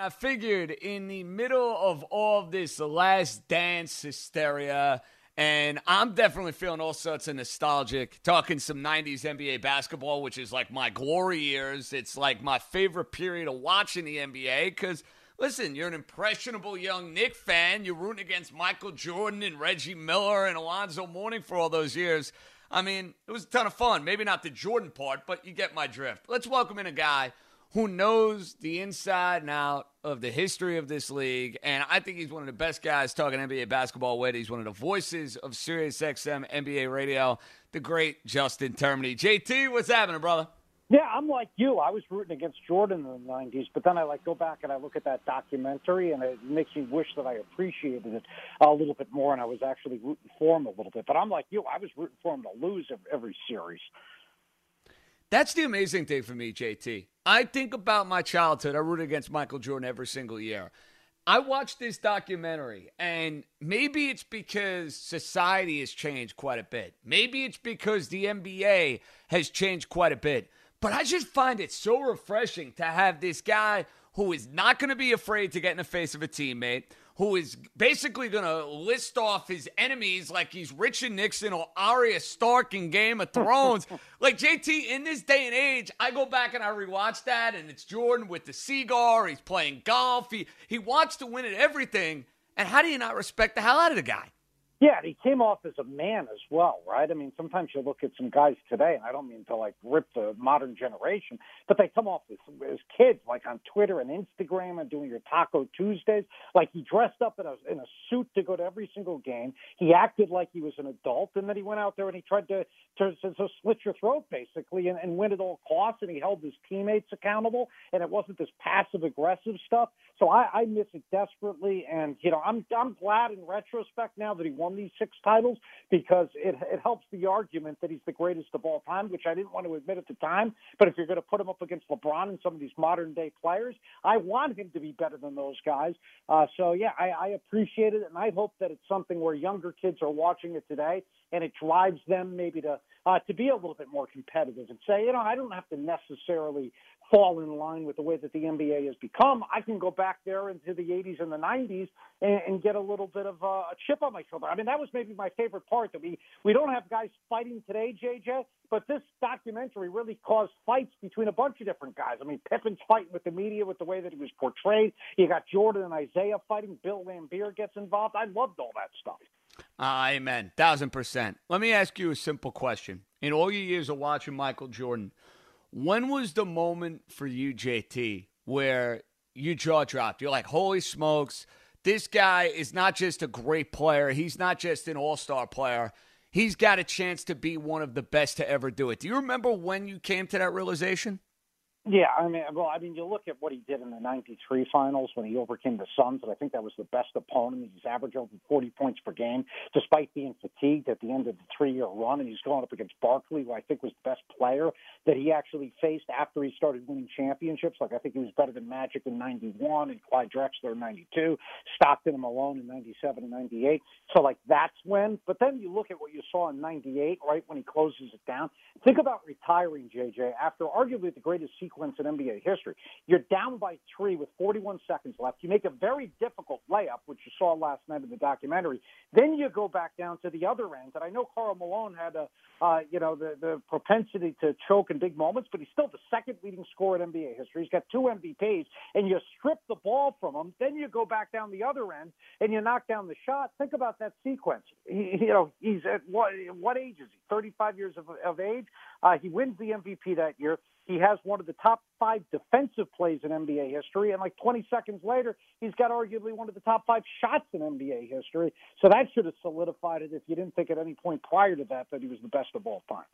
I figured in the middle of all of this last dance hysteria, and I'm definitely feeling all sorts of nostalgic. Talking some 90s NBA basketball, which is like my glory years. It's like my favorite period of watching the NBA because, listen, you're an impressionable young Knick fan. You're rooting against Michael Jordan and Reggie Miller and Alonzo Mourning for all those years. I mean, it was a ton of fun. Maybe not the Jordan part, but you get my drift. Let's welcome in a guy who knows the inside and out of the history of this league. And I think he's one of the best guys talking NBA basketball with. He's one of the voices of SiriusXM NBA radio, the great Justin Termine. JT, what's happening, brother? Yeah, I'm like you. I was rooting against Jordan in the '90s, but then I like go back and I look at that documentary, and it makes me wish that I appreciated it a little bit more, and I was actually rooting for him a little bit. But I'm like you. I was rooting for him to lose every series. That's the amazing thing for me, JT. I think about my childhood. I rooted against Michael Jordan every single year. I watched this documentary, and maybe it's because society has changed quite a bit. Maybe it's because the NBA has changed quite a bit. But I just find it so refreshing to have this guy who is not going to be afraid to get in the face of a teammate, who is basically going to list off his enemies like he's Richard Nixon or Arya Stark in Game of Thrones. like JT, in this day and age, I go back and I rewatch that, and it's Jordan with the cigar. He's playing golf. He he wants to win at everything. And how do you not respect the hell out of the guy? Yeah, he came off as a man as well, right? I mean, sometimes you look at some guys today, and I don't mean to like rip the modern generation, but they come off as, as kids, like on Twitter and Instagram and doing your Taco Tuesdays. Like he dressed up in a in a suit to go to every single game. He acted like he was an adult, and then he went out there and he tried to to, to, to slit your throat basically and, and win at all costs. And he held his teammates accountable, and it wasn't this passive aggressive stuff. So I, I miss it desperately, and you know, I'm I'm glad in retrospect now that he won these six titles because it it helps the argument that he's the greatest of all time, which I didn't want to admit at the time. But if you're going to put him up against LeBron and some of these modern day players, I want him to be better than those guys. Uh, so yeah, I, I appreciate it, and I hope that it's something where younger kids are watching it today, and it drives them maybe to uh, to be a little bit more competitive and say, you know, I don't have to necessarily fall in line with the way that the NBA has become. I can go back there into the 80s and the 90s and, and get a little bit of uh, a chip on my shoulder. I mean, that was maybe my favorite part that we we don't have guys fighting today, JJ. But this documentary really caused fights between a bunch of different guys. I mean, Pippen's fighting with the media with the way that he was portrayed. You got Jordan and Isiah fighting. Bill Laimbeer gets involved. I loved all that stuff. Uh, amen. Thousand percent. Let me ask you a simple question. In all your years of watching Michael Jordan, when was the moment for you, JT, where you jaw dropped? You're like, holy smokes, this guy is not just a great player. He's not just an all star player. He's got a chance to be one of the best to ever do it. Do you remember when you came to that realization? Yeah, I mean, well, I mean, you look at what he did in the '93 finals when he overcame the Suns, and I think that was the best opponent. He's averaged over 40 points per game, despite being fatigued at the end of the three-year run. And he's going up against Barkley, who I think was the best player that he actually faced after he started winning championships. Like I think he was better than Magic in '91 and Clyde Drexler in '92, Stockton and Malone in '97 and '98. So like that's when. But then you look at what you saw in '98, right when he closes it down. Think about retiring JJ after arguably the greatest sequence in NBA history. You're down by three with 41 seconds left. You make a very difficult layup, which you saw last night in the documentary. Then you go back down to the other end. And I know Karl Malone had a, uh, you know, the, the propensity to choke in big moments, but he's still the second leading scorer in NBA history. He's got two MVPs, and you strip the ball from him. Then you go back down the other end and you knock down the shot. Think about that sequence. He, you know, he's at what, what age is he? 35 years of, of age. Uh, he wins the MVP that year. He has one of the top five defensive plays in NBA history, and like 20 seconds later, he's got arguably one of the top five shots in NBA history. So that should have solidified it if you didn't think at any point prior to that that he was the best of all time.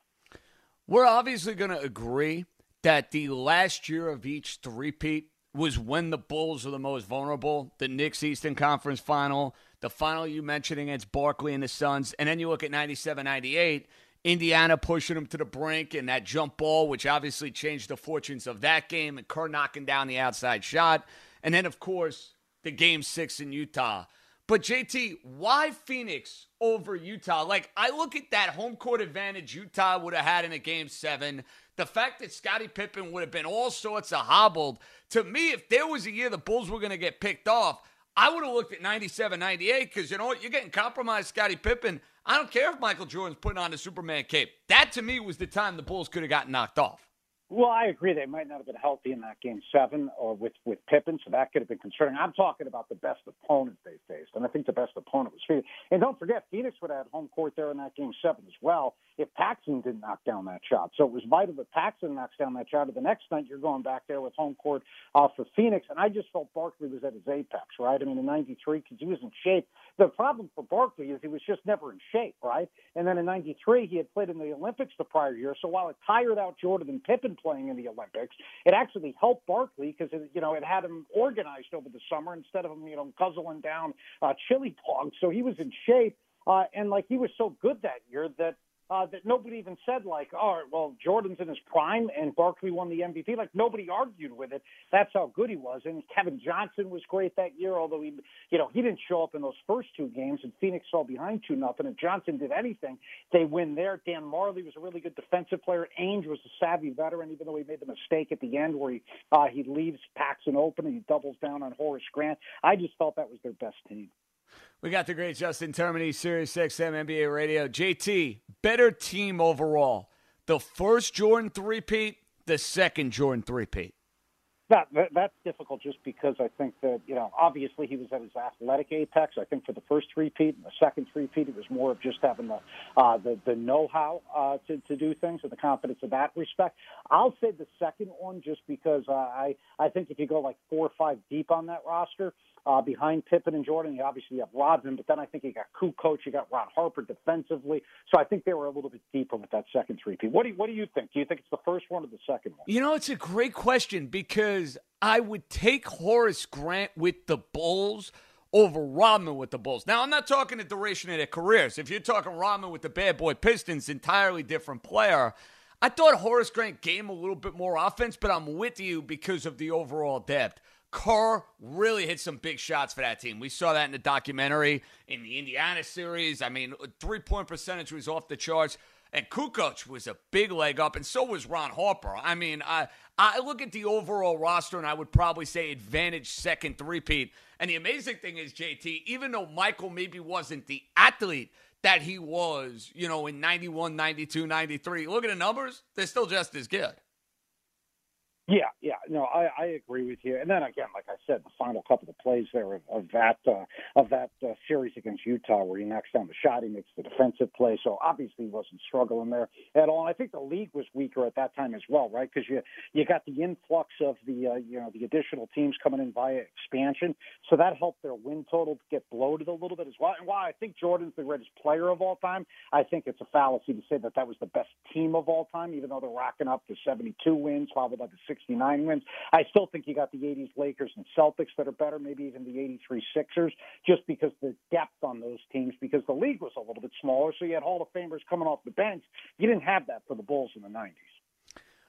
We're obviously going to agree that the last year of each three-peat was when the Bulls were the most vulnerable. The Knicks Eastern Conference Final, the final you mentioned against Barkley and the Suns, and then you look at 97 98 Indiana pushing them to the brink and that jump ball, which obviously changed the fortunes of that game, and Kerr knocking down the outside shot. And then, of course, the game six in Utah. But JT, why Phoenix over Utah? Like, I look at that home court advantage Utah would have had in a game seven. The fact that Scottie Pippen would have been all sorts of hobbled. To me, if there was a year the Bulls were going to get picked off, I would have looked at 97, 98 because you know what? You're getting compromised, Scottie Pippen. I don't care if Michael Jordan's putting on the Superman cape. That to me was the time the Bulls could have gotten knocked off. Well, I agree. They might not have been healthy in that game seven or with with Pippen, so that could have been concerning. I'm talking about the best opponent they faced, and I think the best opponent was Phoenix. And don't forget, Phoenix would have had home court there in that game seven as well if Paxson didn't knock down that shot. So it was vital that Paxson knocks down that shot. Or the next night, you're going back there with home court uh, for Phoenix, and I just felt Barkley was at his apex, right? I mean, in '93, because he was in shape. The problem for Barkley is he was just never in shape, right? And then in '93, he had played in the Olympics the prior year, so while it tired out Jordan and Pippen playing in the Olympics. It actually helped Barkley because it, you know it had him organized over the summer instead of him you know guzzling down uh, chili dogs. So he was in shape. Uh, and like he was so good that year that uh, that nobody even said like, all right, well, Jordan's in his prime and Barkley won the MVP. Like nobody argued with it. That's how good he was. And Kevin Johnson was great that year, although he, you know, he didn't show up in those first two games and Phoenix fell behind two nothing. If Johnson did anything, they win there. Dan Majerle was a really good defensive player. Ainge was a savvy veteran, even though he made the mistake at the end where he uh, he leaves Paxson open and he doubles down on Horace Grant. I just felt that was their best team. We got the great Justin Termine, Sirius XM NBA Radio. JT, better team overall. The first Jordan three-peat, the second Jordan three-peat. That, that that's difficult just because I think that you know obviously he was at his athletic apex. I think for the first three peat and the second three peat, it was more of just having the uh, the the know how uh, to to do things and the confidence in that respect. I'll say the second one just because uh, I I think if you go like four or five deep on that roster, uh, behind Pippen and Jordan. You obviously have Rodman, but then I think you got Kukoc, you got Ron Harper defensively. So I think they were a little bit deeper with that second three-peat. What do you, what do you think? Do you think it's the first one or the second one? You know, it's a great question because I would take Horace Grant with the Bulls over Rodman with the Bulls. Now, I'm not talking the duration of their careers. If you're talking Rodman with the bad boy Pistons, entirely different player. I thought Horace Grant gave a little bit more offense, but I'm with you because of the overall depth. Kerr really hit some big shots for that team. We saw that in the documentary in the Indiana series. I mean, three point percentage was off the charts. And Kukoc was a big leg up, and so was Ron Harper. I mean, I I look at the overall roster, and I would probably say advantage second three-peat. And the amazing thing is, JT, even though Michael maybe wasn't the athlete that he was, you know, in 91, 92, 93, look at the numbers, they're still just as good. Yeah, yeah, no, I, I agree with you. And then again, like I said, the final couple of plays there of, of that uh, of that uh, series against Utah, where he knocks down the shot, he makes the defensive play. So obviously, he wasn't struggling there at all. And I think the league was weaker at that time as well, right? Because you you got the influx of the uh, you know the additional teams coming in via expansion, so that helped their win total get bloated a little bit as well. And while I think Jordan's the greatest player of all time, I think it's a fallacy to say that that was the best team of all time, even though they're rocking up to 72 wins, followed by the 69 wins. I still think you got the 80s Lakers and Celtics that are better, maybe even the 83 Sixers, just because the depth on those teams, because the league was a little bit smaller, so you had Hall of Famers coming off the bench. You didn't have that for the Bulls in the 90s.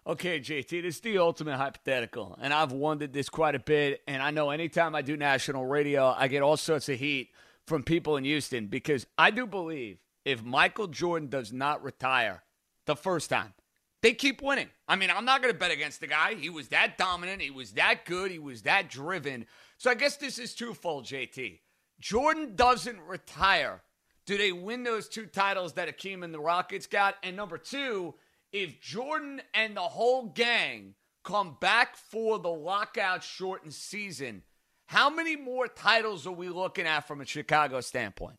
Okay, JT, this is the ultimate hypothetical, and I've wondered this quite a bit. And I know anytime I do national radio, I get all sorts of heat from people in Houston because I do believe if Michael Jordan does not retire the first time, they keep winning. I mean, I'm not going to bet against the guy. He was that dominant. He was that good. He was that driven. So I guess this is twofold, JT. Jordan doesn't retire. Do they win those two titles that Akeem and the Rockets got? And number two, if Jordan and the whole gang come back for the lockout shortened season, how many more titles are we looking at from a Chicago standpoint?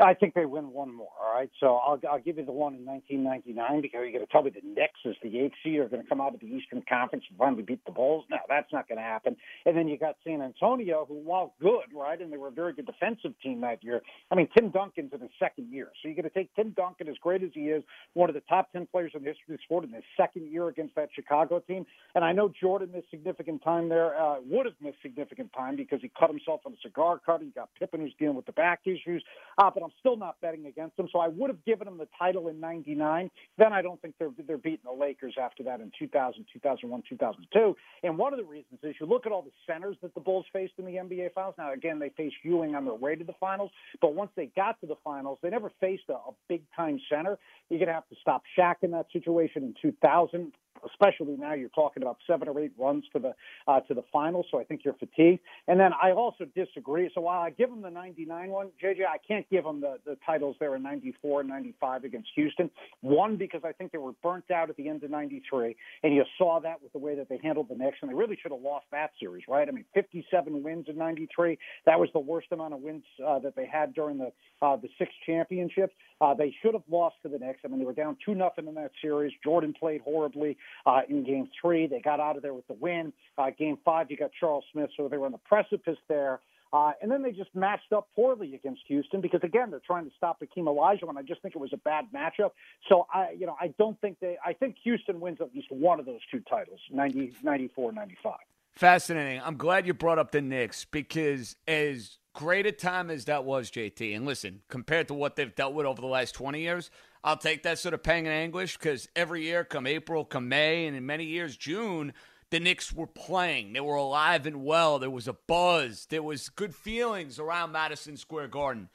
I think they win one more. All right, so I'll I'll give you the one in 1999 because you're going to tell me the Knicks is the eighth seed are going to come out of the Eastern Conference and finally beat the Bulls. No, that's not going to happen. And then you got San Antonio, who while good, right, and they were a very good defensive team that year. I mean, Tim Duncan's in his second year, so you're going to take Tim Duncan, as great as he is, one of the top ten players in the history of the sport, in his second year against that Chicago team. And I know Jordan missed significant time there. Uh, would have missed significant time because he cut himself on a cigar cutter. He got Pippen, who's dealing with the back issues. Uh, but I'm still not betting against them. So I would have given them the title in 99. Then I don't think they're, they're beating the Lakers after that in 2000, 2001, 2002. And one of the reasons is you look at all the centers that the Bulls faced in the NBA finals. Now, again, they faced Ewing on their way to the finals, but once they got to the finals, they never faced a, a big time center. You're to have to stop Shaq in that situation in 2000 especially now you're talking about seven or eight runs to the uh, to the final. So I think you're fatigued. And then I also disagree. So while I give them the 99 one, JJ, I can't give them the, the titles there in 94 and 95 against Houston. One, because I think they were burnt out at the end of 93. And you saw that with the way that they handled the Knicks. And they really should have lost that series, right? I mean, 57 wins in 93. That was the worst amount of wins uh, that they had during the uh, the six championships. Uh, they should have lost to the Knicks. I mean, they were down 2 nothing in that series. Jordan played horribly uh, in game three. They got out of there with the win. Uh, game five, you got Charles Smith, so they were on the precipice there. Uh, and then they just matched up poorly against Houston because again they're trying to stop Akeem Olajuwon, and I just think it was a bad matchup. So I, you know, I don't think they. I think Houston wins at least one of those two titles, 90, 94, 95. Fascinating. I'm glad you brought up the Knicks because as great a time as that was, JT, and listen, compared to what they've dealt with over the last 20 years, I'll take that sort of pain and anguish because every year, come April, come May, and in many years, June, the Knicks were playing. They were alive and well. There was a buzz. There was good feelings around Madison Square Garden.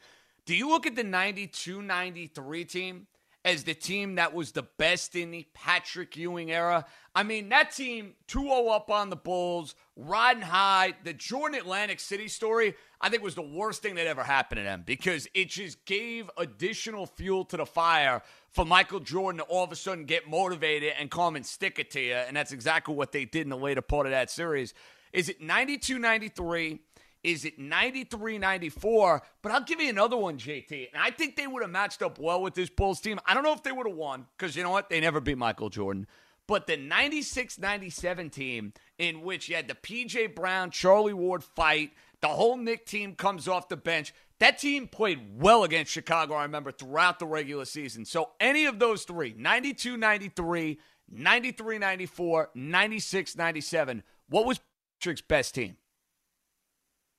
Do you look at the 92 93 team? as the team that was the best in the Patrick Ewing era. I mean, that team 2 0 up on the Bulls, riding high. The Jordan Atlantic City story, I think, was the worst thing that ever happened to them because it just gave additional fuel to the fire for Michael Jordan to all of a sudden get motivated and come and stick it to you. And that's exactly what they did in the later part of that series. Is it 92 93? Is it 93 94? But I'll give you another one, JT. And I think they would have matched up well with this Bulls team. I don't know if they would have won because you know what? They never beat Michael Jordan. But the 96 97 team, in which you had the PJ Brown, Charlie Ward fight, the whole Knick team comes off the bench. That team played well against Chicago, I remember, throughout the regular season. So any of those three 92 93, 93 94, 96 97, what was Patrick's best team?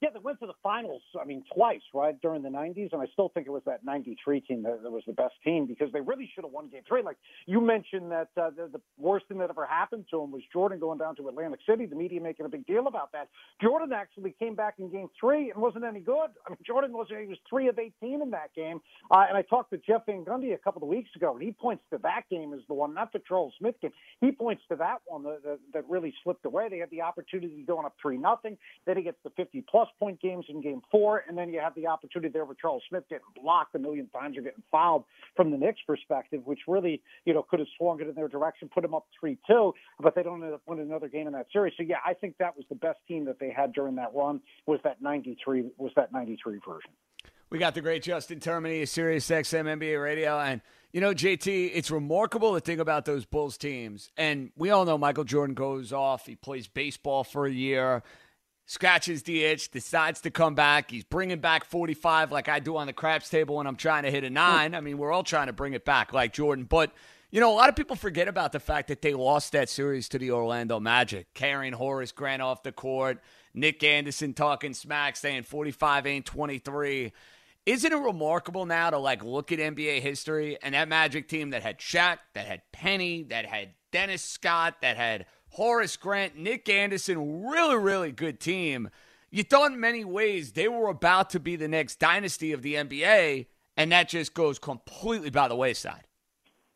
Yeah, they went to the finals. I mean, twice, right during the '90s, and I still think it was that '93 team that, that was the best team because they really should have won Game Three. Like you mentioned, that uh, the, the worst thing that ever happened to him was Jordan going down to Atlantic City. The media making a big deal about that. Jordan actually came back in Game Three and wasn't any good. I mean, Jordan was he was three of 18 in that game. Uh, and I talked to Jeff Van Gundy a couple of weeks ago, and he points to that game as the one, not the Charles Smith game. He points to that one that, that, that really slipped away. They had the opportunity going up three nothing. Then he gets the 50 plus point games in game four, and then you have the opportunity there with Charles Smith getting blocked a million times or getting fouled from the Knicks' perspective, which really, you know, could have swung it in their direction, put them up 3 2, but they don't end up winning another game in that series. So, yeah, I think that was the best team that they had during that run was that 93 was that 93 version. We got the great Justin Termine, Sirius XM NBA Radio, and you know, JT, it's remarkable to think about those Bulls teams. And we all know Michael Jordan goes off, he plays baseball for a year, scratches the itch, decides to come back. He's bringing back 45 like I do on the craps table when I'm trying to hit a nine. I mean, we're all trying to bring it back like Jordan. But, you know, a lot of people forget about the fact that they lost that series to the Orlando Magic, carrying Horace Grant off the court, Nick Anderson talking smack, saying 45 ain't 23. Isn't it remarkable now to like look at NBA history and that Magic team that had Shaq, that had Penny, that had Dennis Scott, that had Horace Grant, Nick Anderson, really, really good team. You thought in many ways they were about to be the next dynasty of the NBA, and that just goes completely by the wayside.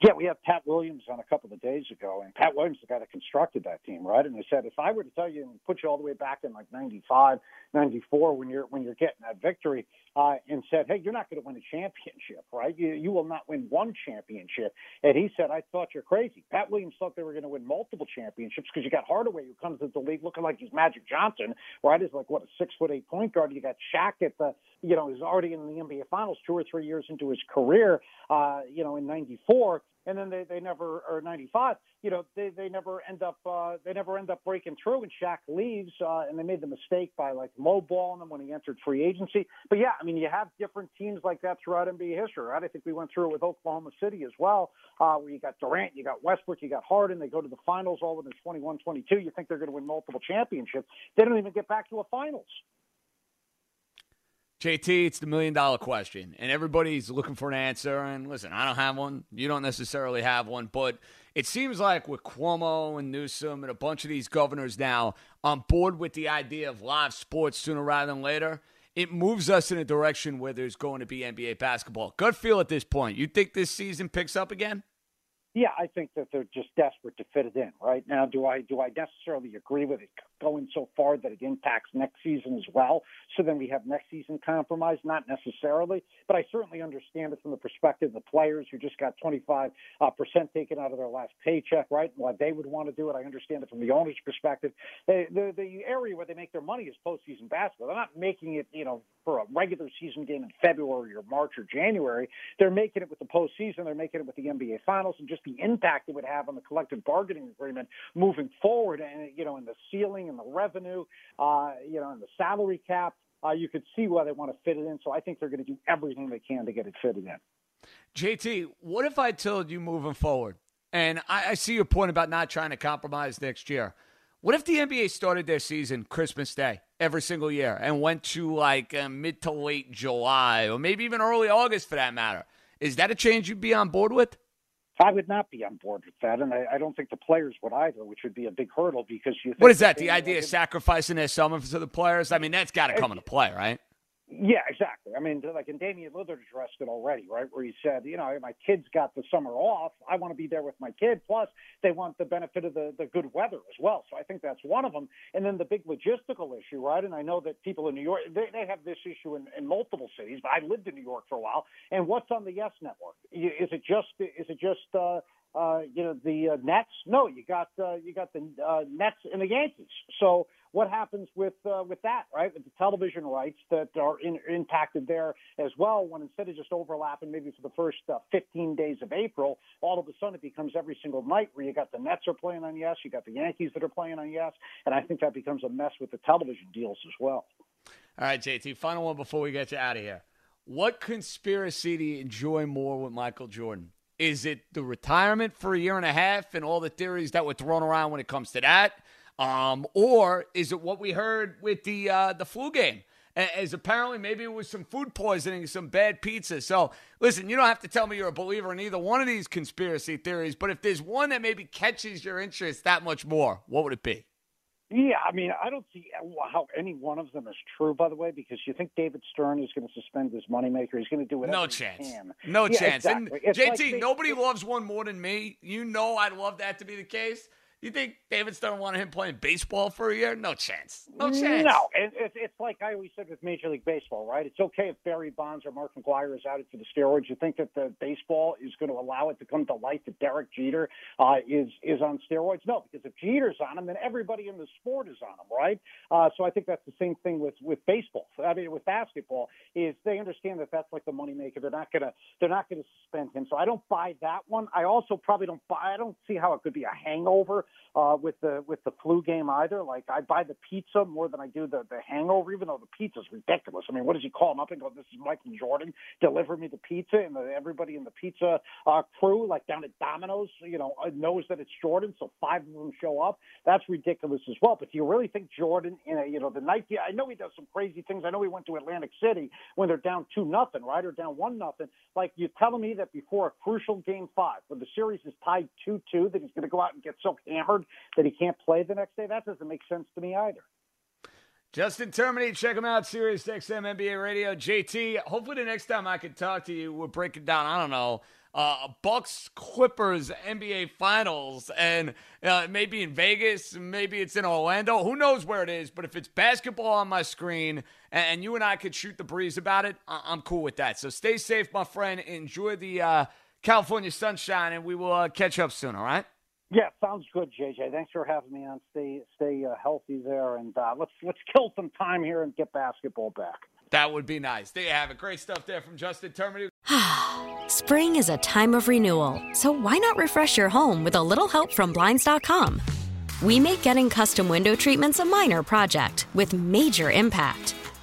Yeah, we had Pat Williams on a couple of days ago, and Pat Williams the guy that constructed that team, right? And he said, if I were to tell you and put you all the way back in like '95, '94, when you're when you're getting that victory, uh, and said, hey, you're not going to win a championship, right? You you will not win one championship. And he said, I thought you're crazy. Pat Williams thought they were going to win multiple championships because you got Hardaway who comes into the league looking like he's Magic Johnson, right? Is like what a six foot eight point guard. You got Shaq at the, you know, he's already in the NBA Finals two or three years into his career, uh, you know, in '94 and then they, they never or 95 you know they, they never end up uh, they never end up breaking through and Shaq leaves uh, and they made the mistake by like lowballing him when he entered free agency. But yeah I mean you have different teams like that throughout NBA history right? I think we went through it with Oklahoma City as well uh, where you got Durant you got Westbrook you got Harden they go to the finals all within 21 22 you think they're going to win multiple championships. They don't even get back to a finals JT, it's the million dollar question, and everybody's looking for an answer. And listen, I don't have one. You don't necessarily have one, but it seems like with Cuomo and Newsom and a bunch of these governors now on board with the idea of live sports sooner rather than later, it moves us in a direction where there's going to be NBA basketball. Good feel at this point. You think this season picks up again? Yeah, I think that they're just desperate to fit it in. Right now, do I do I necessarily agree with it going so far that it impacts next season as well? So then we have next season compromise? Not necessarily, but I certainly understand it from the perspective of the players who just got 25 uh, percent taken out of their last paycheck, right? Why they would want to do it, I understand it from the owner's perspective. The, the the area where they make their money is postseason basketball. They're not making it, you know, for a regular season game in February or March or January. They're making it with the postseason. They're making it with the NBA Finals and just the impact it would have on the collective bargaining agreement moving forward, and you know, in the ceiling and the revenue, uh, you know, and the salary cap. Uh, you could see why they want to fit it in. So I think they're going to do everything they can to get it fitted in. JT, what if I told you moving forward, and I, I see your point about not trying to compromise next year. What if the NBA started their season Christmas Day every single year and went to like uh, mid to late July or maybe even early August for that matter? Is that a change you'd be on board with? I would not be on board with that, and I, I don't think the players would either, which would be a big hurdle because you. what is that? The idea of sacrificing their summer to the players? I mean, that's got to come into play, right? Yeah, exactly. I mean, like, and Damian Lillard addressed it already, right? Where he said, you know, my kids got the summer off. I want to be there with my kid. Plus, they want the benefit of the, the good weather as well. So I think that's one of them. And then the big logistical issue, right? And I know that people in New York, they, they have this issue in, in multiple cities, but I lived in New York for a while. And what's on the Yes Network? Is it just, is it just, uh, uh, you know the uh, Nets. No, you got uh, you got the uh, Nets and the Yankees. So what happens with uh, with that, right? With the television rights that are in, impacted there as well. When instead of just overlapping maybe for the first uh, 15 days of April, all of a sudden it becomes every single night where you got the Nets are playing on Yes, you got the Yankees that are playing on Yes, and I think that becomes a mess with the television deals as well. All right, JT. Final one before we get you out of here. What conspiracy do you enjoy more with Michael Jordan? Is it the retirement for a year and a half and all the theories that were thrown around when it comes to that? Um, or is it what we heard with the uh, the flu game? As apparently maybe it was some food poisoning, some bad pizza. So listen, you don't have to tell me you're a believer in either one of these conspiracy theories, but if there's one that maybe catches your interest that much more, what would it be? Yeah, I mean, I don't see uh, how any one of them is true. By the way, because you think David Stern is going to suspend his moneymaker, he's going to do it. No chance. No yeah, chance. Exactly. And JT, like nobody loves one more than me. You know, I'd love that to be the case. You think David Stern wanted him playing baseball for a year? No chance. No chance. No, it, it, it's like I always said with Major League Baseball, right? It's okay if Barry Bonds or Mark McGwire is added to the steroids. You think that the baseball is going to allow it to come to light that Derek Jeter uh, is is on steroids? No, because if Jeter's on him, then everybody in the sport is on him, right? Uh, so I think that's the same thing with with baseball. I mean, with basketball, is they understand that that's like the moneymaker. They're not gonna they're not gonna suspend him. So I don't buy that one. I also probably don't buy. I don't see how it could be a hangover uh, with the with the flu game either. Like I buy the pizza more than I do the the hangover, even though the pizza's ridiculous. I mean, what does he call him up and go, "This is Michael Jordan, deliver me the pizza," and the, everybody in the pizza uh, crew, like down at Domino's, you know, uh, knows that it's Jordan, so five of them show up. That's ridiculous as well. But do you really think Jordan, in a, you know, the night? I know he does some crazy things. I know he went to Atlantic City when they're down two nothing, right, or down one nothing. Like you're telling me that before a crucial game five, when the series is tied two two, that he's going to go out and get so hammered that he can't play the next day? That doesn't make sense to me either. Justin Termine, check him out, Sirius XM NBA Radio. JT, hopefully the next time I can talk to you, we're breaking down, I don't know, uh, Bucks Clippers NBA Finals, and uh, maybe in Vegas, maybe it's in Orlando. Who knows where it is? But if it's basketball on my screen and, and you and I could shoot the breeze about it, I- am cool with that. So stay safe, my friend. Enjoy the uh, California sunshine, and we will uh, catch up soon. All right. Yeah, sounds good, JJ. Thanks for having me on. Stay stay uh, healthy there, and uh, let's let's kill some time here and get basketball back. That would be nice. There you have it. Great stuff there from Justin Termine. Spring is a time of renewal, so why not refresh your home with a little help from Blinds.com? We make getting custom window treatments a minor project with major impact.